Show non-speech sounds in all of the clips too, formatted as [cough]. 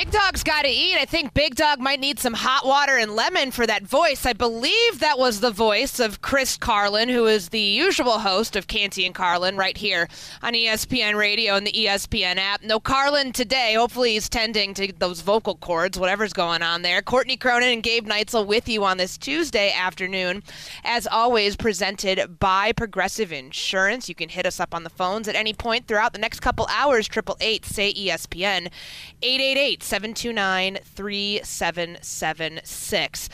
Big Dog's got to eat. I think Big Dog might need some hot water and lemon for that voice. I believe that was the voice of Chris Carlin, who is the usual host of Canty and Carlin right here on ESPN Radio and the ESPN app. No Carlin today. Hopefully he's tending to those vocal cords, whatever's going on there. Courtney Cronin and Gabe Neitzel with you on this Tuesday afternoon. As always, presented by Progressive Insurance. You can hit us up on the phones at any point throughout the next couple hours. Triple eight say ESPN. 888 729 3776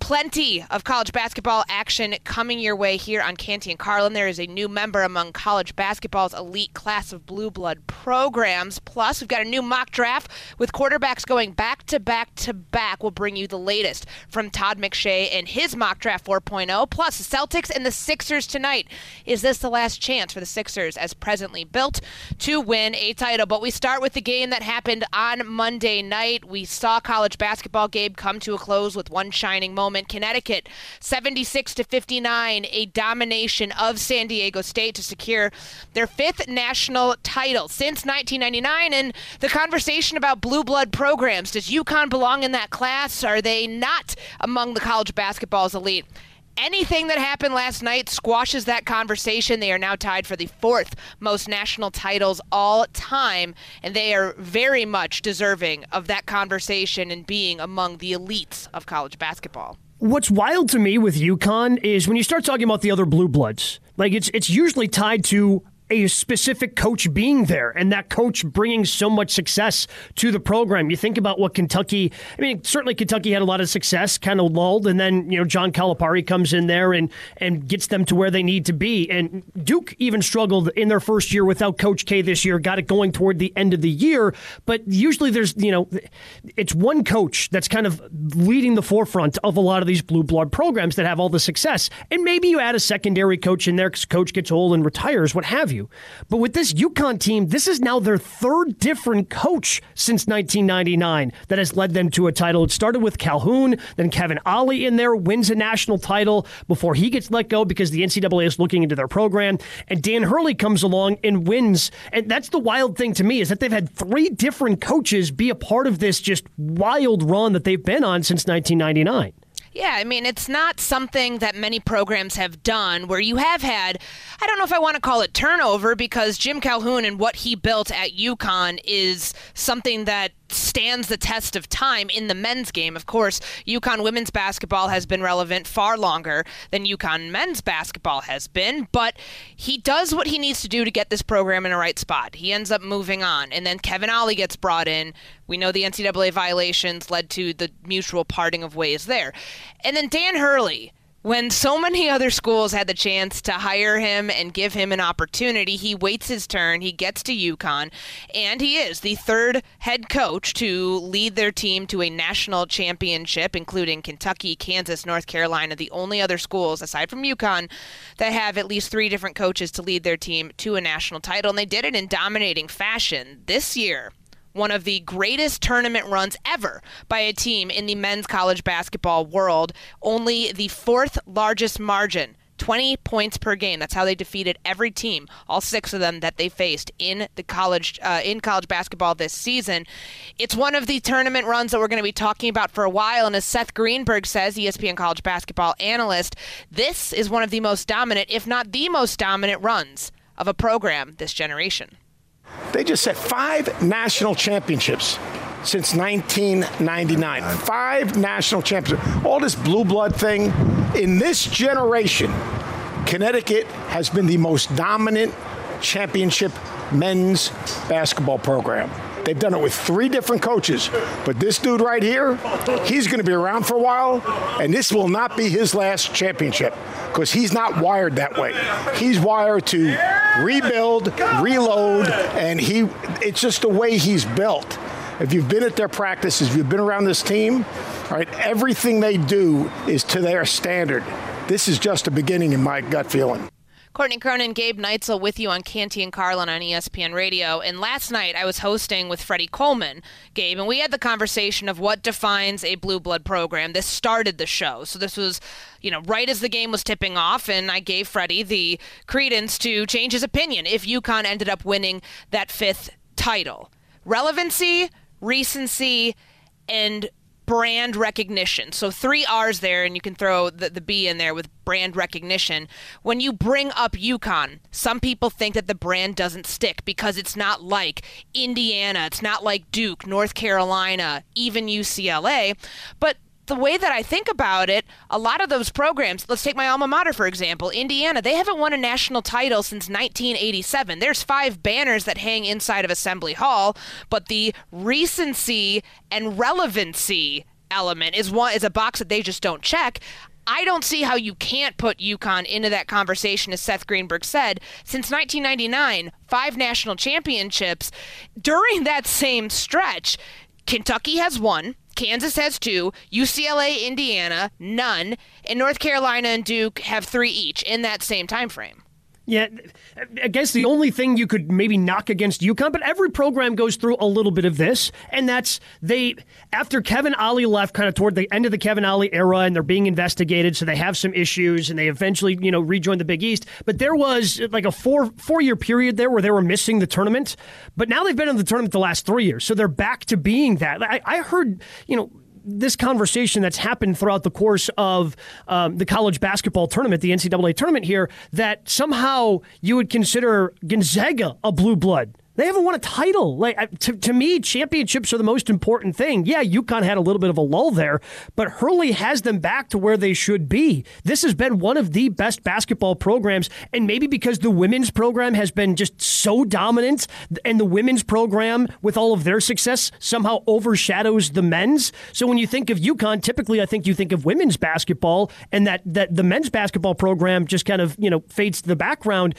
plenty of college basketball action coming your way here on Canty and Carlin. There is a new member among college basketball's elite class of blue blood programs. Plus, we've got a new mock draft with quarterbacks going back to back to back. We'll bring you the latest from Todd McShay and his mock draft 4.0. Plus, the Celtics and the Sixers tonight. Is this the last chance for the Sixers, as presently built, to win a title? But we start with the game that happened on Monday night. We saw college basketball, Gabe, come to a close with one shining moment moment. Connecticut 76 to 59, a domination of San Diego State to secure their fifth national title since 1999. And the conversation about blue blood programs does UConn belong in that class? Are they not among the college basketball's elite? anything that happened last night squashes that conversation. They are now tied for the fourth most national titles all time, and they are very much deserving of that conversation and being among the elites of college basketball. What's wild to me with UConn is when you start talking about the other blue bloods, like it's it's usually tied to a specific coach being there and that coach bringing so much success to the program. You think about what Kentucky, I mean, certainly Kentucky had a lot of success, kind of lulled, and then, you know, John Calipari comes in there and, and gets them to where they need to be. And Duke even struggled in their first year without Coach K this year, got it going toward the end of the year. But usually there's, you know, it's one coach that's kind of leading the forefront of a lot of these blue blood programs that have all the success. And maybe you add a secondary coach in there because coach gets old and retires, what have you you. But with this UConn team, this is now their third different coach since 1999 that has led them to a title. It started with Calhoun, then Kevin Ollie in there wins a national title before he gets let go because the NCAA is looking into their program. And Dan Hurley comes along and wins. And that's the wild thing to me is that they've had three different coaches be a part of this just wild run that they've been on since 1999. Yeah, I mean, it's not something that many programs have done where you have had, I don't know if I want to call it turnover because Jim Calhoun and what he built at UConn is something that stands the test of time in the men's game. Of course, UConn women's basketball has been relevant far longer than UConn men's basketball has been, but he does what he needs to do to get this program in a right spot. He ends up moving on, and then Kevin Ollie gets brought in. We know the NCAA violations led to the mutual parting of ways there. And then Dan Hurley when so many other schools had the chance to hire him and give him an opportunity, he waits his turn. He gets to UConn, and he is the third head coach to lead their team to a national championship, including Kentucky, Kansas, North Carolina, the only other schools aside from UConn that have at least three different coaches to lead their team to a national title. And they did it in dominating fashion this year one of the greatest tournament runs ever by a team in the men's college basketball world. Only the fourth largest margin 20 points per game. That's how they defeated every team, all six of them that they faced in the college uh, in college basketball this season. It's one of the tournament runs that we're going to be talking about for a while. And as Seth Greenberg says, ESPN college basketball analyst, this is one of the most dominant, if not the most dominant, runs of a program this generation. They just set five national championships since 1999. Five national championships. All this blue blood thing. In this generation, Connecticut has been the most dominant championship men's basketball program. They've done it with three different coaches. But this dude right here, he's going to be around for a while, and this will not be his last championship because he's not wired that way. He's wired to rebuild, reload, and he. It's just the way he's built. If you've been at their practices, if you've been around this team, all right, everything they do is to their standard. This is just a beginning in my gut feeling. Courtney Cronin, Gabe Neitzel with you on Canty and Carlin on ESPN Radio. And last night I was hosting with Freddie Coleman, Gabe, and we had the conversation of what defines a blue blood program. This started the show. So this was, you know, right as the game was tipping off, and I gave Freddie the credence to change his opinion if UConn ended up winning that fifth title. Relevancy, recency, and brand recognition. So three R's there, and you can throw the, the B in there with brand recognition. When you bring up UConn, some people think that the brand doesn't stick because it's not like Indiana, it's not like Duke, North Carolina, even UCLA. But the way that I think about it, a lot of those programs, let's take my alma mater, for example, Indiana, they haven't won a national title since 1987. There's five banners that hang inside of Assembly Hall, but the recency and relevancy element is one is a box that they just don't check. I don't see how you can't put UConn into that conversation, as Seth Greenberg said. Since 1999, five national championships. During that same stretch, Kentucky has one, Kansas has two, UCLA, Indiana, none, and North Carolina and Duke have three each in that same time frame. Yeah, I guess the only thing you could maybe knock against UConn, but every program goes through a little bit of this, and that's they after Kevin Ollie left, kind of toward the end of the Kevin Ollie era, and they're being investigated, so they have some issues, and they eventually you know rejoined the Big East. But there was like a four four year period there where they were missing the tournament, but now they've been in the tournament the last three years, so they're back to being that. I, I heard you know this conversation that's happened throughout the course of um, the college basketball tournament, the NCAA tournament here, that somehow you would consider Gonzaga a blue blood. They haven't won a title. Like to, to me, championships are the most important thing. Yeah, UConn had a little bit of a lull there, but Hurley has them back to where they should be. This has been one of the best basketball programs, and maybe because the women's program has been just so dominant, and the women's program with all of their success somehow overshadows the men's. So when you think of UConn, typically I think you think of women's basketball, and that that the men's basketball program just kind of you know fades to the background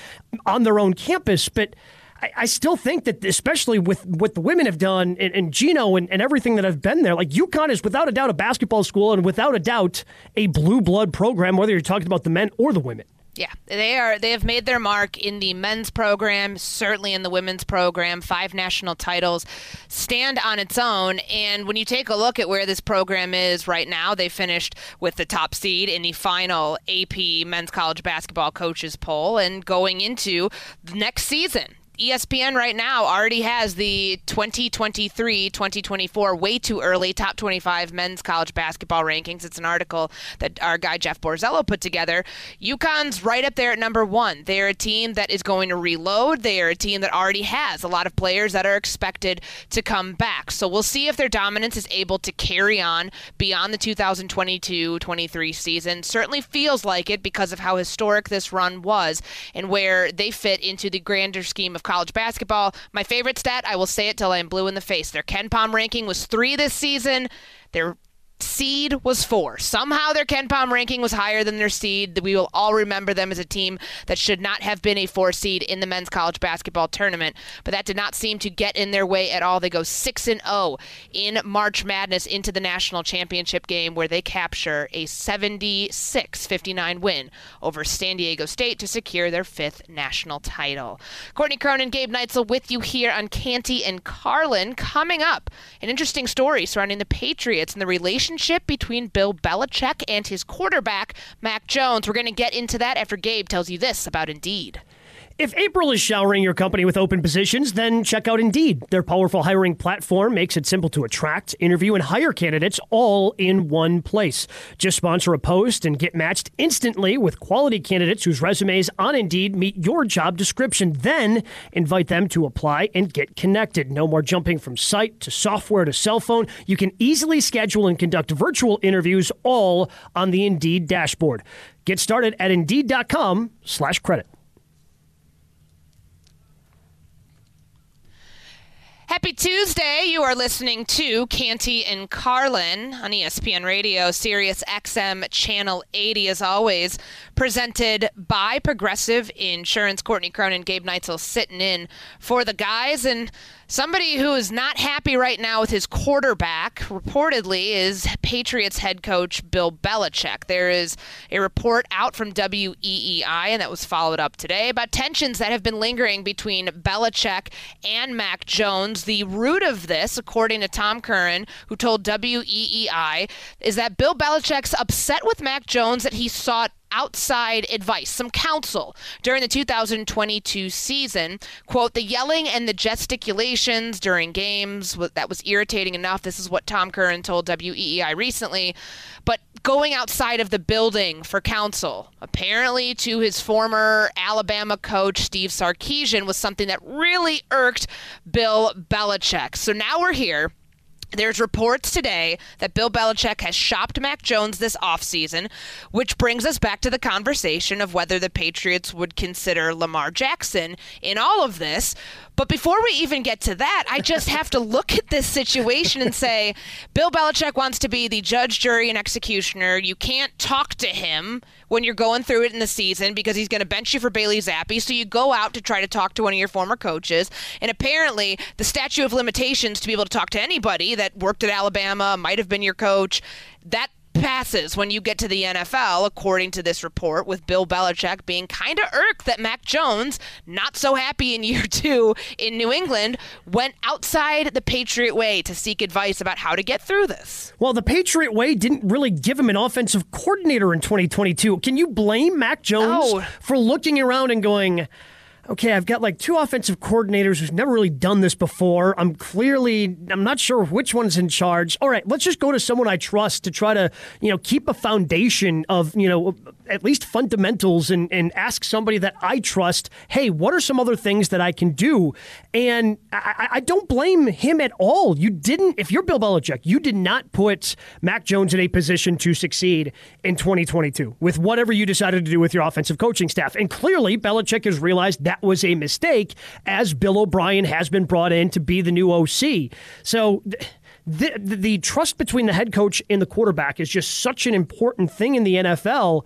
on their own campus, but. I, I still think that, especially with what the women have done and, and Gino and, and everything that have been there, like UConn is without a doubt a basketball school and without a doubt a blue blood program, whether you're talking about the men or the women. Yeah, they are. They have made their mark in the men's program, certainly in the women's program. Five national titles stand on its own. And when you take a look at where this program is right now, they finished with the top seed in the final AP men's college basketball coaches poll, and going into the next season, ESPN right now already has the 2023 2024 way too early top 25 men's college basketball rankings. It's an article that our guy Jeff Borzello put together. UConn's right up there at number one. They're a team that is going to reload. They are a team that already has a lot of players that are expected to come back. So we'll see if their dominance is able to carry on beyond the 2022 23 season. Certainly feels like it because of how historic this run was and where they fit into the grander scheme of college basketball. My favorite stat, I will say it till I'm blue in the face. Their KenPom ranking was three this season. Their seed was four. Somehow their KenPom ranking was higher than their seed. We will all remember them as a team that should not have been a four seed in the men's college basketball tournament, but that did not seem to get in their way at all. They go 6 and 0 in March Madness into the national championship game where they capture a 76-59 win over San Diego State to secure their fifth national title. Courtney Cronin, Gabe Neitzel with you here on Canty and Carlin. Coming up, an interesting story surrounding the Patriots and the relationship relationship between Bill Belichick and his quarterback, Mac Jones. We're going to get into that after Gabe tells you this about Indeed. If April is showering your company with open positions, then check out Indeed. Their powerful hiring platform makes it simple to attract, interview, and hire candidates all in one place. Just sponsor a post and get matched instantly with quality candidates whose resumes on Indeed meet your job description. Then invite them to apply and get connected. No more jumping from site to software to cell phone. You can easily schedule and conduct virtual interviews all on the Indeed dashboard. Get started at Indeed.com slash credit. Happy Tuesday. You are listening to Canty and Carlin on ESPN Radio, Sirius XM Channel 80, as always, presented by Progressive Insurance. Courtney Cronin, Gabe Neitzel sitting in for the guys. And Somebody who is not happy right now with his quarterback, reportedly, is Patriots head coach Bill Belichick. There is a report out from WEEI, and that was followed up today, about tensions that have been lingering between Belichick and Mac Jones. The root of this, according to Tom Curran, who told WEEI, is that Bill Belichick's upset with Mac Jones that he sought outside advice, some counsel during the 2022 season. Quote, the yelling and the gesticulations during games, that was irritating enough. This is what Tom Curran told WEEI recently. But going outside of the building for counsel, apparently to his former Alabama coach, Steve Sarkisian, was something that really irked Bill Belichick. So now we're here there's reports today that Bill Belichick has shopped Mac Jones this offseason, which brings us back to the conversation of whether the Patriots would consider Lamar Jackson in all of this. But before we even get to that, I just have to look at this situation and say Bill Belichick wants to be the judge, jury, and executioner. You can't talk to him when you're going through it in the season because he's going to bench you for Bailey Zappe. So you go out to try to talk to one of your former coaches. And apparently, the statute of limitations to be able to talk to anybody that worked at Alabama, might have been your coach, that passes when you get to the NFL, according to this report, with Bill Belichick being kind of irked that Mac Jones, not so happy in [laughs] year two in New England, went outside the Patriot way to seek advice about how to get through this. Well, the Patriot way didn't really give him an offensive coordinator in 2022. Can you blame Mac Jones no. for looking around and going, okay, I've got like two offensive coordinators who've never really done this before. I'm clearly, I'm not sure which one's in charge. All right, let's just go to someone I trust to try to, you know, keep a foundation of, you know, at least fundamentals and, and ask somebody that I trust, hey, what are some other things that I can do? And I, I don't blame him at all. You didn't, if you're Bill Belichick, you did not put Mac Jones in a position to succeed in 2022 with whatever you decided to do with your offensive coaching staff. And clearly, Belichick has realized that was a mistake as Bill O'Brien has been brought in to be the new OC. So, the, the, the trust between the head coach and the quarterback is just such an important thing in the NFL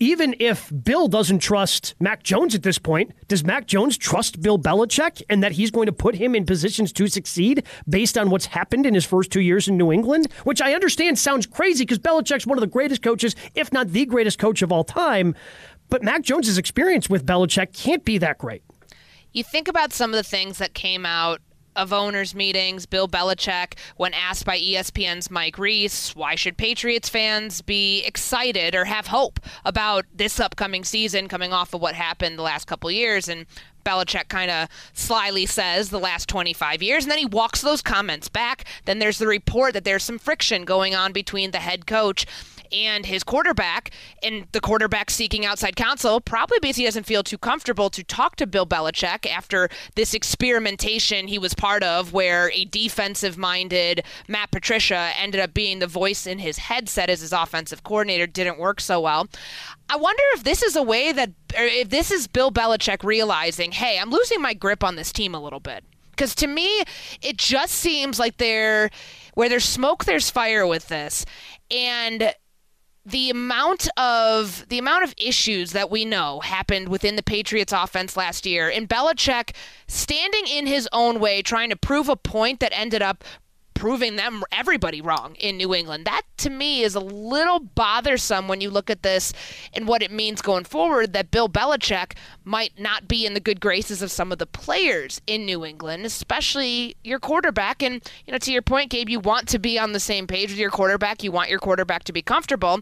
even if Bill doesn't trust Mac Jones at this point, does Mac Jones trust Bill Belichick and that he's going to put him in positions to succeed based on what's happened in his first two years in New England? Which I understand sounds crazy because Belichick's one of the greatest coaches, if not the greatest coach of all time. But Mac Jones's experience with Belichick can't be that great. You think about some of the things that came out of owners' meetings, Bill Belichick, when asked by ESPN's Mike Reiss, why should Patriots fans be excited or have hope about this upcoming season coming off of what happened the last couple years? And Belichick kind of slyly says the last 25 years, and then he walks those comments back. Then there's the report that there's some friction going on between the head coach and his quarterback, and the quarterback seeking outside counsel, probably because he doesn't feel too comfortable to talk to Bill Belichick after this experimentation he was part of, where a defensive minded Matt Patricia ended up being the voice in his headset as his offensive coordinator, didn't work so well. I wonder if this is a way that, if this is Bill Belichick realizing, hey, I'm losing my grip on this team a little bit. Because to me, it just seems like there, where there's smoke, there's fire with this. And the amount of the amount of issues that we know happened within the Patriots offense last year and Belichick standing in his own way trying to prove a point that ended up proving them everybody wrong in New England. That to me is a little bothersome when you look at this and what it means going forward that Bill Belichick might not be in the good graces of some of the players in New England, especially your quarterback. And you know, to your point, Gabe, you want to be on the same page with your quarterback. You want your quarterback to be comfortable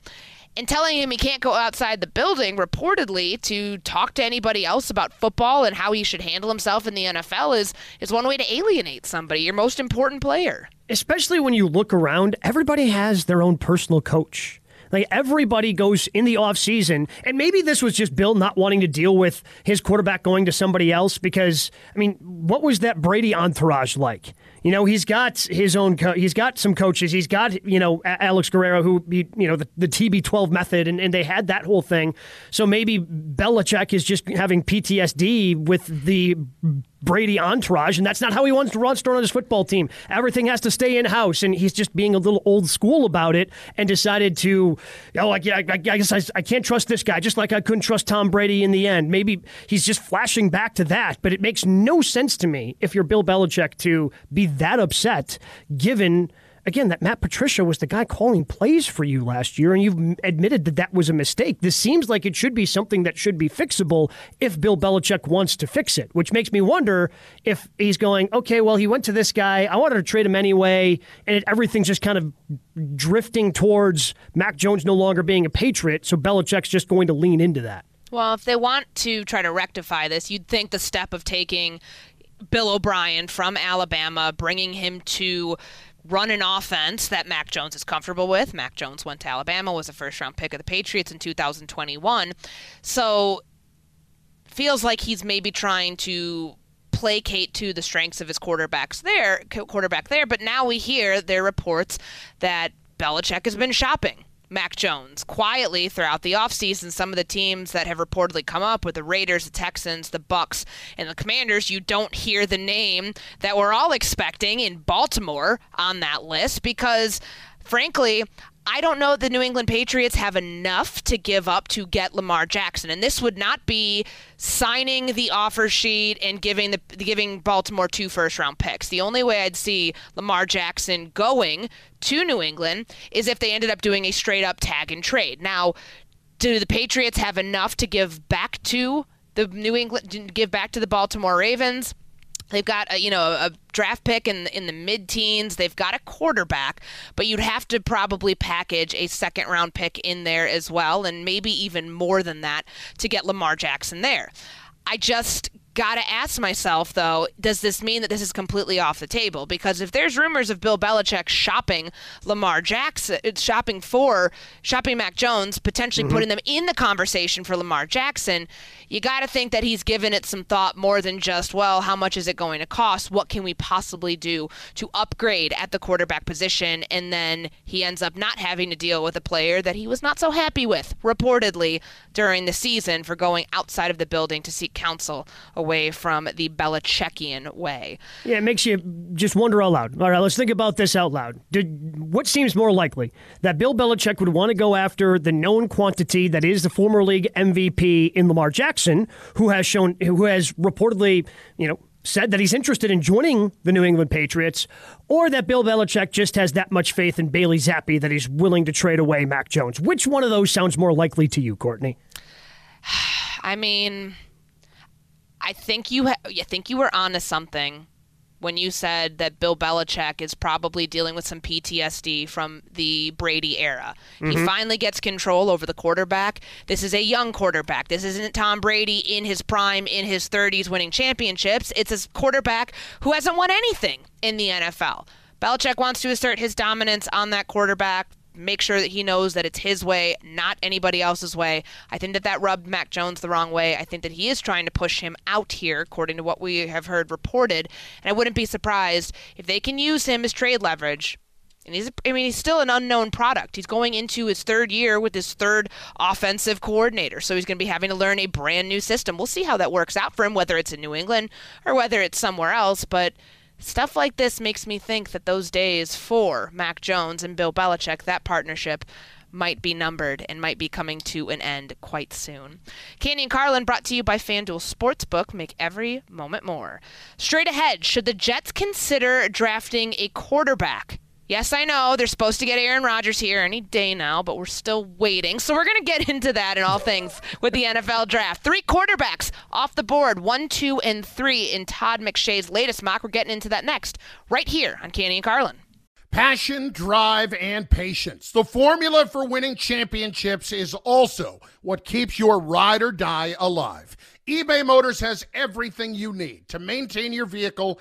and telling him he can't go outside the building reportedly to talk to anybody else about football and how he should handle himself in the NFL is is one way to alienate somebody, your most important player. Especially when you look around, everybody has their own personal coach. Like everybody goes in the offseason, and maybe this was just Bill not wanting to deal with his quarterback going to somebody else because, I mean, what was that Brady entourage like? You know, he's got his own. Co- he's got some coaches. He's got you know Alex Guerrero, who you know the, the TB12 method, and, and they had that whole thing. So maybe Belichick is just having PTSD with the Brady entourage, and that's not how he wants to run start on his football team. Everything has to stay in house, and he's just being a little old school about it, and decided to, oh, like, I, I guess I, I can't trust this guy, just like I couldn't trust Tom Brady in the end. Maybe he's just flashing back to that, but it makes no sense to me if you're Bill Belichick to be that upset, given again, that Matt Patricia was the guy calling plays for you last year, and you've admitted that that was a mistake. This seems like it should be something that should be fixable if Bill Belichick wants to fix it, which makes me wonder if he's going, okay, well, he went to this guy. I wanted to trade him anyway, and it, everything's just kind of drifting towards Mac Jones no longer being a Patriot, so Belichick's just going to lean into that. Well, if they want to try to rectify this, you'd think the step of taking Bill O'Brien from Alabama, bringing him to run an offense that Mac Jones is comfortable with. Mac Jones went to Alabama, was a first round pick of the Patriots in 2021. So feels like he's maybe trying to placate to the strengths of his quarterbacks there, quarterback there, but now we hear their reports that Belichick has been shopping Mac Jones quietly throughout the offseason. Some of the teams that have reportedly come up with the Raiders, the Texans, the Bucks, and the Commanders, you don't hear the name that we're all expecting in Baltimore on that list because frankly, I don't know the New England Patriots have enough to give up to get Lamar Jackson, and this would not be signing the offer sheet and giving the giving Baltimore two first round picks. The only way I'd see Lamar Jackson going to New England is if they ended up doing a straight up tag and trade. Now, do the Patriots have enough to give back to the New England give back to the Baltimore Ravens? They've got a, you know a draft pick in in the mid teens. They've got a quarterback, but you'd have to probably package a second round pick in there as well, and maybe even more than that to get Lamar Jackson there. I just got to ask myself, though, does this mean that this is completely off the table? Because if there's rumors of Bill Belichick shopping Lamar Jackson, uh, shopping for, shopping Mac Jones, potentially mm-hmm. putting them in the conversation for Lamar Jackson, you got to think that he's given it some thought more than just, well, how much is it going to cost? What can we possibly do to upgrade at the quarterback position? And then he ends up not having to deal with a player that he was not so happy with, reportedly, during the season for going outside of the building to seek counsel away from the Belichickian way. Yeah, it makes you just wonder out loud. All right, let's think about this out loud. Did, what seems more likely? That Bill Belichick would want to go after the known quantity that is the former league MVP in Lamar Jackson, who has shown, who has reportedly, you know, said that he's interested in joining the New England Patriots, or that Bill Belichick just has that much faith in Bailey Zappe that he's willing to trade away Mac Jones. Which one of those sounds more likely to you, Courtney? [sighs] I mean, I think you ha- I think you were onto something when you said that Bill Belichick is probably dealing with some PTSD from the Brady era. Mm-hmm. He finally gets control over the quarterback. This is a young quarterback. This isn't Tom Brady in his prime in his 30s winning championships. It's a quarterback who hasn't won anything in the NFL. Belichick wants to assert his dominance on that quarterback make sure that he knows that it's his way, not anybody else's way. I think that that rubbed Mac Jones the wrong way. I think that he is trying to push him out here, according to what we have heard reported. And I wouldn't be surprised if they can use him as trade leverage. And he's, I mean, he's still an unknown product. He's going into his third year with his third offensive coordinator. So he's going to be having to learn a brand new system. We'll see how that works out for him, whether it's in New England or whether it's somewhere else. But Stuff like this makes me think that those days for Mac Jones and Bill Belichick, that partnership, might be numbered and might be coming to an end quite soon. Canty and Carlin brought to you by FanDuel Sportsbook. Make every moment more. Straight ahead, should the Jets consider drafting a quarterback? Yes, I know they're supposed to get Aaron Rodgers here any day now, but we're still waiting. So we're going to get into that and all things with the NFL draft. Three quarterbacks off the board, one, two, and three in Todd McShay's latest mock. We're getting into that next, right here on Canty and Carlin. Passion, drive, and patience. The formula for winning championships is also what keeps your ride or die alive. eBay Motors has everything you need to maintain your vehicle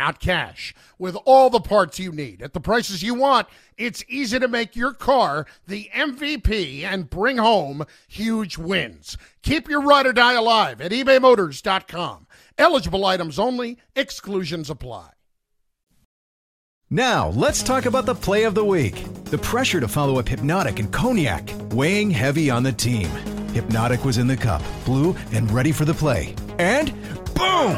not cash. With all the parts you need at the prices you want, it's easy to make your car the MVP and bring home huge wins. Keep your ride or die alive at ebaymotors.com. Eligible items only, exclusions apply. Now, let's talk about the play of the week. The pressure to follow up Hypnotic and Cognac, weighing heavy on the team. Hypnotic was in the cup, blue, and ready for the play. And boom!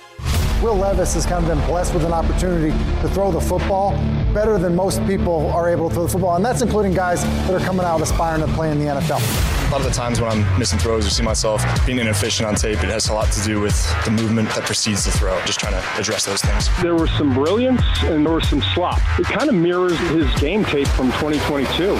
Will Levis has kind of been blessed with an opportunity to throw the football better than most people are able to throw the football, and that's including guys that are coming out aspiring to play in the NFL. A lot of the times when I'm missing throws or see myself being inefficient on tape, it has a lot to do with the movement that precedes the throw. Just trying to address those things. There was some brilliance and there was some slop. It kind of mirrors his game tape from 2022.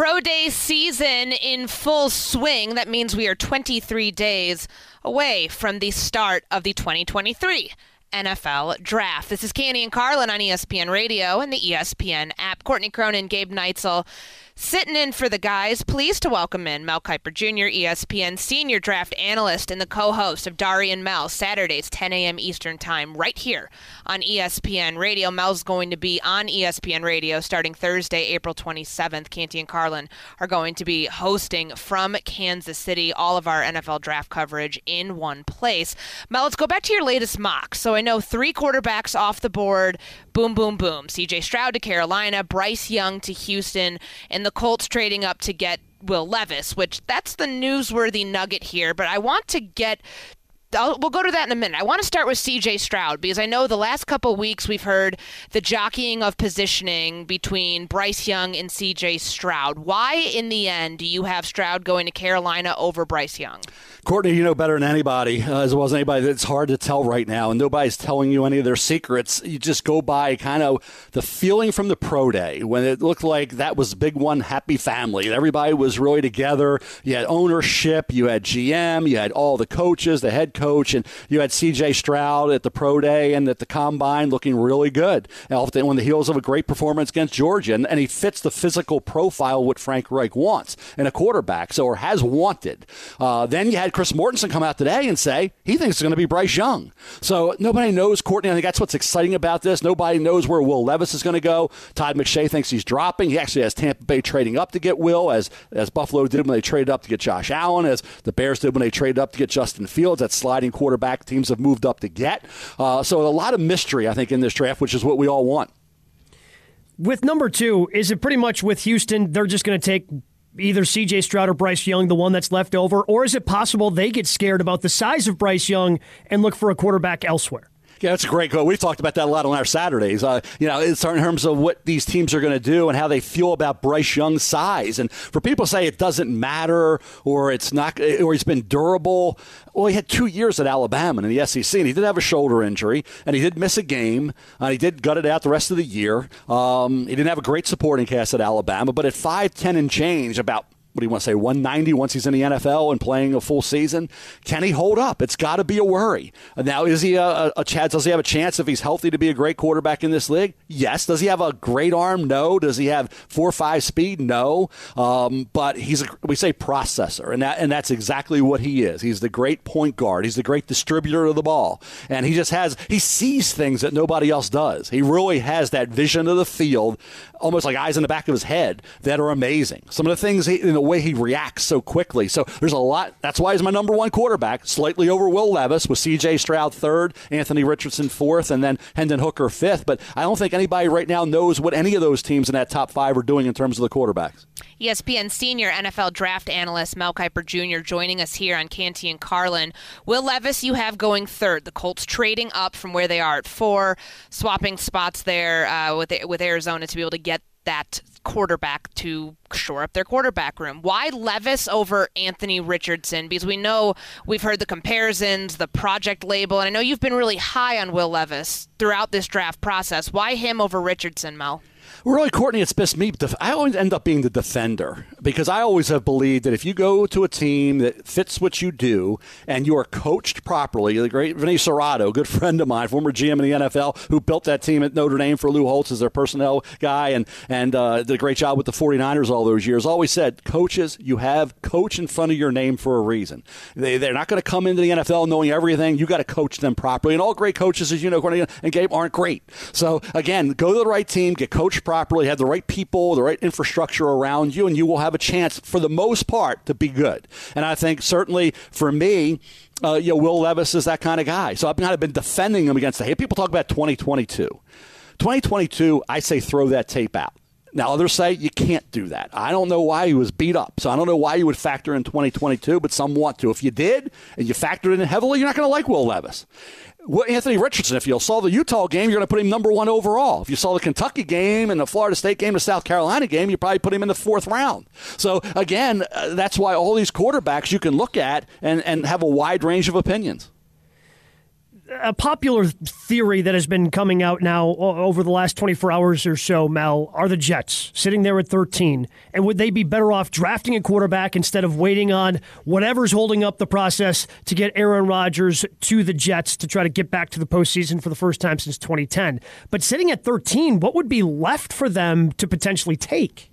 Pro Day season in full swing. That means we are 23 days away from the start of the 2023 NFL Draft. This is Canty and Carlin on ESPN Radio and the ESPN app. Courtney Cronin, Gabe Neitzel Sitting in for the guys, pleased to welcome in Mel Kiper Jr., ESPN senior draft analyst and the co-host of Dari and Mel, Saturdays 10 a.m. Eastern Time, right here on ESPN Radio. Mel's going to be on ESPN Radio starting Thursday, April 27th. Canty and Carlin are going to be hosting from Kansas City all of our NFL draft coverage in one place. Mel, let's go back to your latest mock. So I know three quarterbacks off the board. Boom, boom, boom. C.J. Stroud to Carolina, Bryce Young to Houston, and the Colts trading up to get Will Levis, which that's the newsworthy nugget here. But I want to get I'll, we'll go to that in a minute. I want to start with CJ Stroud because I know the last couple weeks we've heard the jockeying of positioning between Bryce Young and CJ Stroud. Why, in the end, do you have Stroud going to Carolina over Bryce Young? Courtney, you know better than anybody, uh, as well as anybody, it's hard to tell right now, and nobody's telling you any of their secrets. You just go by kind of the feeling from the pro day when it looked like that was big one happy family. Everybody was really together. You had ownership, you had GM, you had all the coaches, the head and you had CJ Stroud at the pro day and at the combine looking really good. Often on the heels of a great performance against Georgia, and, and he fits the physical profile what Frank Reich wants in a quarterback, so or has wanted. Uh, then you had Chris Mortensen come out today and say he thinks it's going to be Bryce Young. So nobody knows Courtney. I think that's what's exciting about this. Nobody knows where Will Levis is going to go. Todd McShay thinks he's dropping. He actually has Tampa Bay trading up to get Will, as as Buffalo did when they traded up to get Josh Allen, as the Bears did when they traded up to get Justin Fields. That's sliding quarterback teams have moved up to get. Uh, so a lot of mystery, I think, in this draft, which is what we all want. With number two, is it pretty much with Houston? They're just going to take either CJ Stroud or Bryce Young, the one that's left over, or is it possible they get scared about the size of Bryce Young and look for a quarterback elsewhere? Yeah, that's a great goal. We've talked about that a lot on our Saturdays. Uh, you know, in terms of what these teams are going to do and how they feel about Bryce Young's size. And for people to say it doesn't matter or it's not, or he's been durable. Well, he had two years at Alabama in the SEC, and he did have a shoulder injury, and he did miss a game, and he did gut it out the rest of the year. Um, he didn't have a great supporting cast at Alabama, but at five ten and change, about what do you want to say, 190 once he's in the NFL and playing a full season? Can he hold up? It's got to be a worry. Now, is he a, a, Chad? Does he have a chance if he's healthy to be a great quarterback in this league? Yes. Does he have a great arm? No. Does he have four or five speed? No. Um, but he's a, we say processor, and that and that's exactly what he is. He's the great point guard. He's the great distributor of the ball, and he just has he sees things that nobody else does. He really has that vision of the field, almost like eyes in the back of his head that are amazing. Some of the things he, the way he reacts so quickly. So there's a lot. That's why he's my number one quarterback, slightly over Will Levis, with C.J. Stroud third, Anthony Richardson fourth, and then Hendon Hooker fifth. But I don't think anybody right now knows what any of those teams in that top five are doing in terms of the quarterbacks. ESPN senior NFL draft analyst Mel Kiper Jr. joining us here on Canty and Carlin. Will Levis, you have going third. The Colts trading up from where they are at four, swapping spots there uh, with with Arizona to be able to get that quarterback to shore up their quarterback room. Why Levis over Anthony Richardson? Because we know we've heard the comparisons, the project label, and I know you've been really high on Will Levis throughout this draft process. Why him over Richardson, Mel? Really, Courtney, it's best me. I always end up being the defender because I always have believed that if you go to a team that fits what you do and you are coached properly, the great Vinny Cerrato, good friend of mine, former GM in the NFL, who built that team at Notre Dame for Lou Holtz as their personnel guy and, and uh, did a great job with the 49ers all those years, always said, coaches, you have coach in front of your name for a reason. They, they're not going to come into the NFL knowing everything. you got to coach them properly. And all great coaches, as you know, Courtney and Gabe, aren't great. So, again, go to the right team, get coached properly, have the right people, the right infrastructure around you, and you will have a chance, for the most part, to be good. And I think certainly for me, uh, you know, Will Levis is that kind of guy. So I've kind of been defending him against the hate. People talk about 2022. 2022, I say throw that tape out. Now, others say you can't do that. I don't know why he was beat up. So I don't know why you would factor in 2022, but some want to. If you did and you factored in heavily, you're not going to like Will Levis. Anthony Richardson, if you saw the Utah game, you're going to put him number one overall. If you saw the Kentucky game and the Florida State game, the South Carolina game, you probably put him in the fourth round. So, again, uh, that's why all these quarterbacks you can look at and, and have a wide range of opinions a popular theory that has been coming out now over the last 24 hours or so, Mel, are the Jets sitting there at 13. And would they be better off drafting a quarterback instead of waiting on whatever's holding up the process to get Aaron Rodgers to the Jets to try to get back to the postseason for the first time since 2010? But sitting at 13, what would be left for them to potentially take?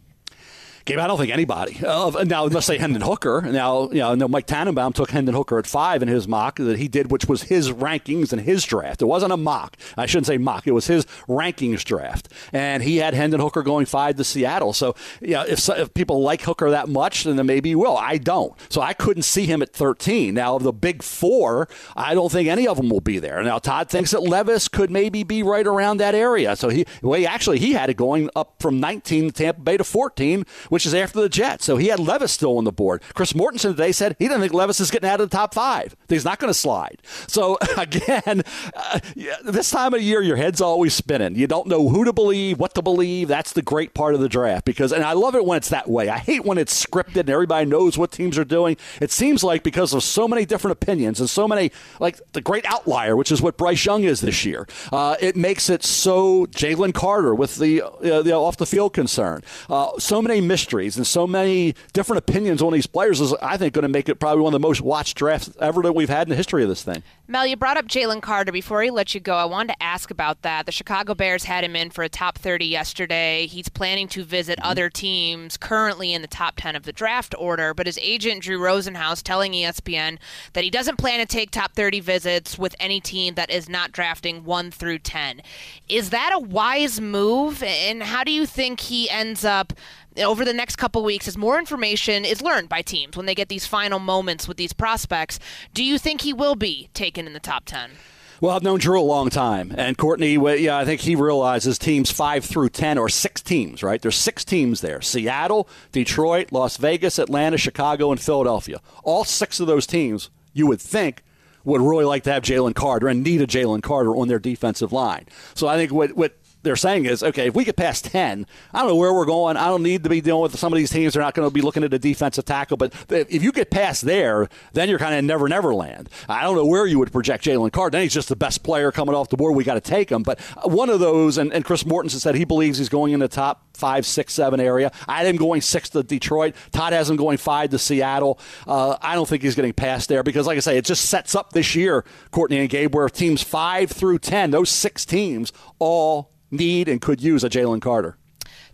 Gabe, I don't think anybody. Uh, now, let's say Hendon Hooker. Now, you know, no, Mike Tannenbaum took Hendon Hooker at five in his mock that he did, which was his rankings and his draft. It wasn't a mock. I shouldn't say mock. It was his rankings draft, and he had Hendon Hooker going five to Seattle. So, you know, if, if people like Hooker that much, then maybe you will. I don't. So I couldn't see him at 13. Now, of the big four, I don't think any of them will be there. Now, Todd thinks that Levis could maybe be right around that area. So he, well, he actually he had it going up from 19 Tampa Bay to 14 which is after the Jets. So he had Levis still on the board. Chris Mortensen today said he didn't think Levis is getting out of the top five. He's not going to slide. So [laughs] again, uh, this time of year, your head's always spinning. You don't know who to believe, what to believe. That's the great part of the draft because, and I love it when it's that way. I hate when it's scripted and everybody knows what teams are doing. It seems like because of so many different opinions and so many, like the great outlier, which is what Bryce Young is this year, uh, it makes it so Jalen Carter with the, uh, the off the field concern. Uh, so many and so many different opinions on these players is, I think, going to make it probably one of the most watched drafts ever that we've had in the history of this thing. Mel, you brought up Jalen Carter. Before he let you go, I wanted to ask about that. The Chicago Bears had him in for a top 30 yesterday. He's planning to visit mm-hmm. other teams currently in the top 10 of the draft order, but his agent, Drew Rosenhaus, telling ESPN that he doesn't plan to take top 30 visits with any team that is not drafting 1 through 10. Is that a wise move? And how do you think he ends up over the next couple weeks as more information is learned by teams when they get these final moments with these prospects, do you think he will be taken in the top 10? Well, I've known Drew a long time, and Courtney. Yeah, I think he realizes teams five through ten or six teams. Right, there's six teams there: Seattle, Detroit, Las Vegas, Atlanta, Chicago, and Philadelphia. All six of those teams, you would think, would really like to have Jalen Carter and need a Jalen Carter on their defensive line. So I think what what they're saying is, okay, if we get past 10, I don't know where we're going. I don't need to be dealing with some of these teams. They're not going to be looking at a defensive tackle. But if you get past there, then you're kind of never, never land. I don't know where you would project Jalen Carter. Then he's just the best player coming off the board. We got to take him. But one of those, and, and Chris Mortensen said he believes he's going in the top five, six, seven area. I had him going six to Detroit. Todd has him going five to Seattle. Uh, I don't think he's getting past there because, like I say, it just sets up this year, Courtney and Gabe, where teams five through 10, those six teams all need and could use a Jalen Carter.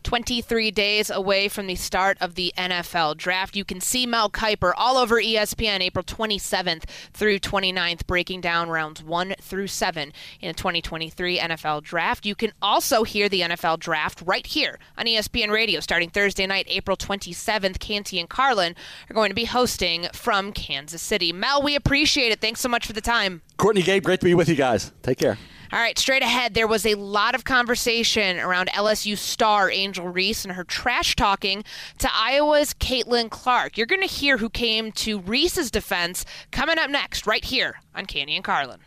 23 days away from the start of the NFL draft. You can see Mel Kiper all over ESPN April 27th through 29th, breaking down rounds 1 through 7 in the 2023 NFL draft. You can also hear the NFL draft right here on ESPN Radio starting Thursday night, April 27th. Canty and Carlin are going to be hosting from Kansas City. Mel, we appreciate it. Thanks so much for the time. Courtney Gabe, great to be with you guys. Take care. All right, straight ahead, there was a lot of conversation around LSU star Angel Reese and her trash talking to Iowa's Caitlin Clark. You're going to hear who came to Reese's defense coming up next, right here on Canty and Carlin.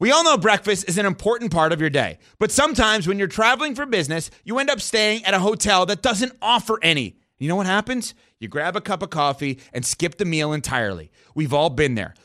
We all know breakfast is an important part of your day, but sometimes when you're traveling for business, you end up staying at a hotel that doesn't offer any. You know what happens? You grab a cup of coffee and skip the meal entirely. We've all been there.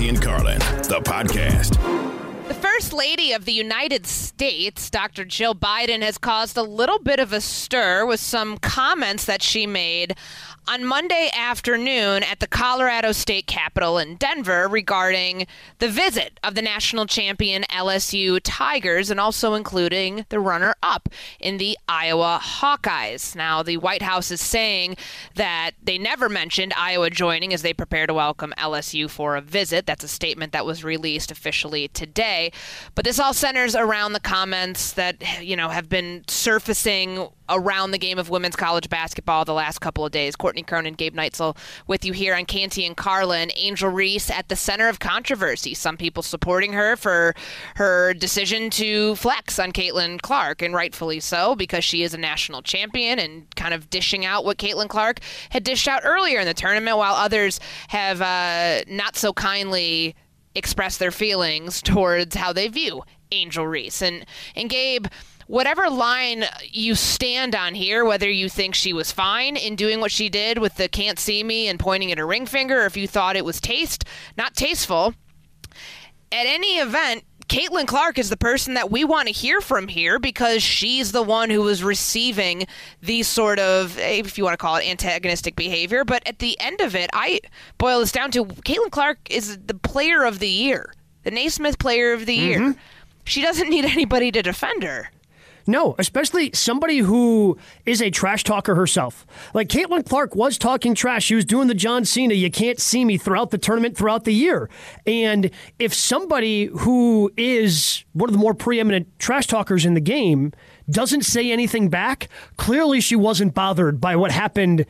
Canty and Carlin, the podcast. First Lady of the United States, Dr. Jill Biden, has caused a little bit of a stir with some comments that she made on Monday afternoon at the Colorado State Capitol in Denver regarding the visit of the national champion LSU Tigers and also including the runner up in the Iowa Hawkeyes. Now, the White House is saying that they never mentioned Iowa joining as they prepare to welcome LSU for a visit. That's a statement that was released officially today. But this all centers around the comments that, you know, have been surfacing around the game of women's college basketball the last couple of days. Courtney Cronin, Gabe Neitzel with you here on Canty and Carlin. Angel Reese at the center of controversy. Some people supporting her for her decision to flex on Caitlin Clark, and rightfully so, because she is a national champion and kind of dishing out what Caitlin Clark had dished out earlier in the tournament, while others have uh, not so kindly expressed their feelings towards how they view Angel Reese. And and Gabe, whatever line you stand on here, whether you think she was fine in doing what she did with the can't see me and pointing at her ring finger, or if you thought it was taste, not tasteful, at any event, Caitlin Clark is the person that we want to hear from here because she's the one who was receiving these sort of, if you want to call it antagonistic behavior. But at the end of it, I boil this down to Caitlin Clark is the player of the year, the Naismith player of the Mm-hmm. year. She doesn't need [laughs] anybody to defend her. No, especially somebody who is a trash talker herself. Like Caitlin Clark was talking trash. She was doing the John Cena, you can't see me throughout the tournament, throughout the year. And if somebody who is one of the more preeminent trash talkers in the game doesn't say anything back, clearly she wasn't bothered by what happened.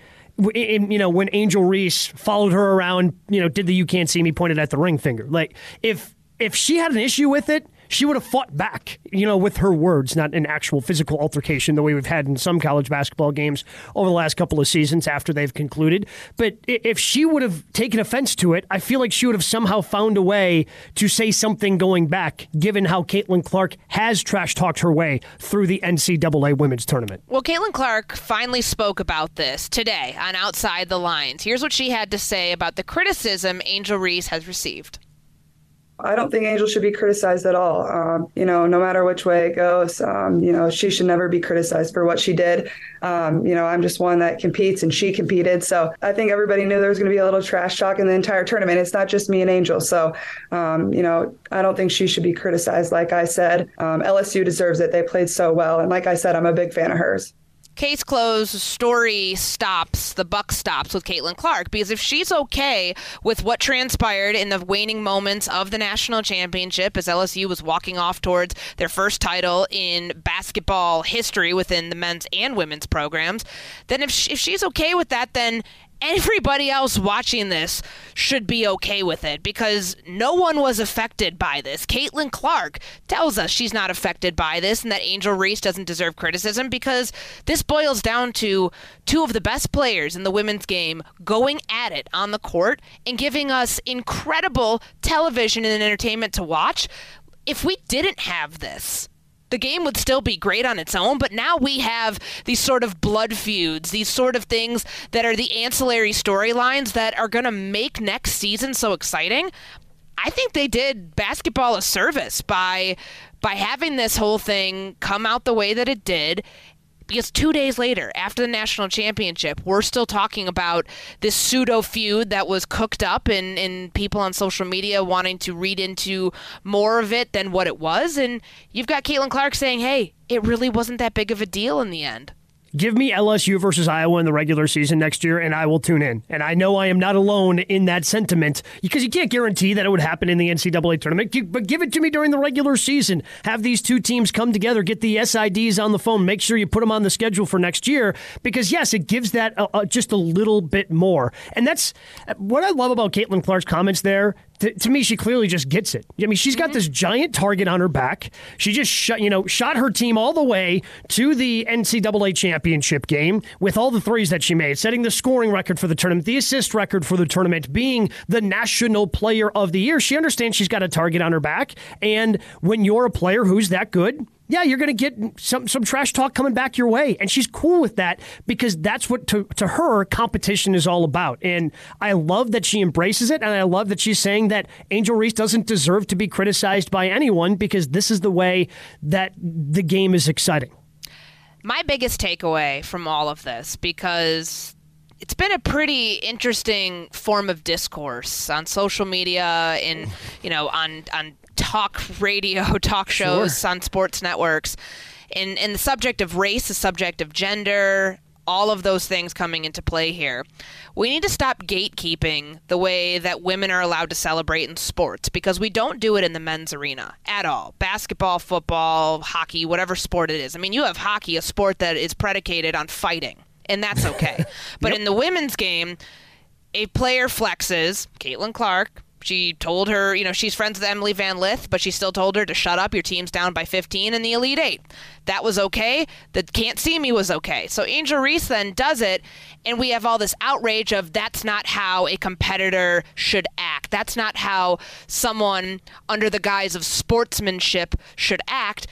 In, you know, when Angel Reese followed her around, you know, did the "you can't see me" pointed at the ring finger. Like, if if she had an issue with it, she would have fought back, you know, with her words, not an actual physical altercation the way we've had in some college basketball games over the last couple of seasons after they've concluded. But if she would have taken offense to it, I feel like she would have somehow found a way to say something going back, given how Caitlin Clark has trash talked her way through the NCAA women's tournament. Well, Caitlin Clark finally spoke about this today on Outside the Lines. Here's what she had to say about the criticism Angel Reese has received. I don't think Angel should be criticized at all. Um, you know, no matter which way it goes, um, you know, she should never be criticized for what she did. Um, you know, I'm just one that competes and she competed. So I think everybody knew there was going to be a little trash talk in the entire tournament. It's not just me and Angel. So, um, you know, I don't think she should be criticized. Like I said, um, LSU deserves it. They played so well. And like I said, I'm a big fan of hers case closed story stops the buck stops with caitlin clark. Because if she's okay with what transpired in the waning moments of the national championship as lsu was walking off towards their first title in basketball history within the men's and women's programs then if, she, if she's okay with that then everybody else watching this should be okay with it because no one was affected by this. Caitlin Clark tells us she's not affected by this and that Angel Reese doesn't deserve criticism because this boils down to two of the best players in the women's game going at it on the court and giving us incredible television and entertainment to watch. If we didn't have this, the game would still be great on its own, but now we have these sort of blood feuds, these sort of things that are the ancillary storylines that are going to make next season so exciting. I think they did basketball a service by by having this whole thing come out the way that it did Because two days later, after the national championship, we're still talking about this pseudo feud that was cooked up and, and people on social media wanting to read into more of it than what it was. And you've got Caitlin Clark saying, hey, it really wasn't that big of a deal in the end. Give me LSU versus Iowa in the regular season next year, and I will tune in. And I know I am not alone in that sentiment because you can't guarantee that it would happen in the NCAA tournament. But give it to me during the regular season. Have these two teams come together, get the SIDs on the phone, make sure you put them on the schedule for next year. Because yes, it gives that uh, uh, just a little bit more. And that's uh, what I love about Caitlin Clark's comments there to, to, me, she clearly just gets it. I mean, she's got mm-hmm. this giant target on her back. She just shot, you know, shot her team all the way to the NCAA championship game with all the threes that she made, setting the scoring record for the tournament, the assist record for the tournament, being the national player of the year. She understands she's got a target on her back, and when you're a player who's that good, yeah, you're going to get some some trash talk coming back your way, and she's cool with that because that's what to to her competition is all about. And I love that she embraces it, and I love that she's saying that Angel Reese doesn't deserve to be criticized by anyone because this is the way that the game is exciting. My biggest takeaway from all of this, because it's been a pretty interesting form of discourse on social media and you know on on talk radio, [laughs] talk shows sure. on sports networks. And, and the subject of race, the subject of gender, all of those things coming into play here. We need to stop gatekeeping the way that women are allowed to celebrate in sports because we don't do it in the men's arena at all. Basketball, football, hockey, whatever sport it is. I mean, you have hockey, a sport that is predicated on fighting, and that's okay. [laughs] but yep. in the women's game, a player flexes, Caitlin Clark, she told her, you know, she's friends with Emily Van Lith, but she still told her to shut up. Your team's down by 15 in the Elite Eight. That was okay. The can't see me was okay. So Angel Reese then does it, and we have all this outrage of that's not how a competitor should act. That's not how someone under the guise of sportsmanship should act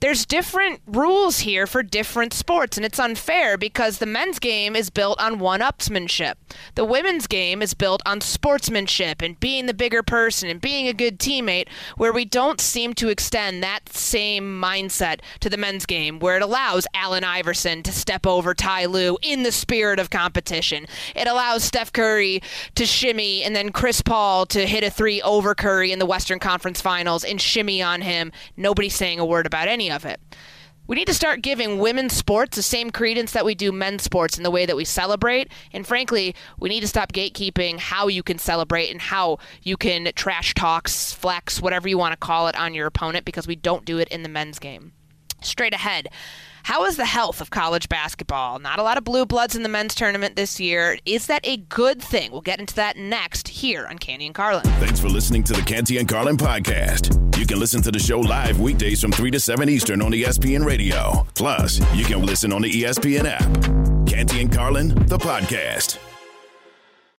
there's different rules here for different sports, and it's unfair because the men's game is built on one upsmanship. The women's game is built on sportsmanship and being the bigger person and being a good teammate, where we don't seem to extend that same mindset to the men's game, where it allows Allen Iverson to step over Ty Lue in the spirit of competition. It allows Steph Curry to shimmy and then Chris Paul to hit a three over Curry in the Western Conference Finals and shimmy on him. Nobody's saying a word about any of it. We need to start giving women's sports the same credence that we do men's sports in the way that we celebrate. And frankly, we need to stop gatekeeping how you can celebrate and how you can trash talks, flex, whatever you want to call it on your opponent because we don't do it in the men's game. Straight ahead. How is the health of college basketball? Not a lot of blue bloods in the men's tournament this year. Is that a good thing? We'll get into that next here on Canty and Carlin. Thanks for listening to the Canty and Carlin podcast. You can listen to the show live weekdays from 3 to 7 Eastern on ESPN Radio. Plus, you can listen on the ESPN app. Canty and Carlin, the podcast.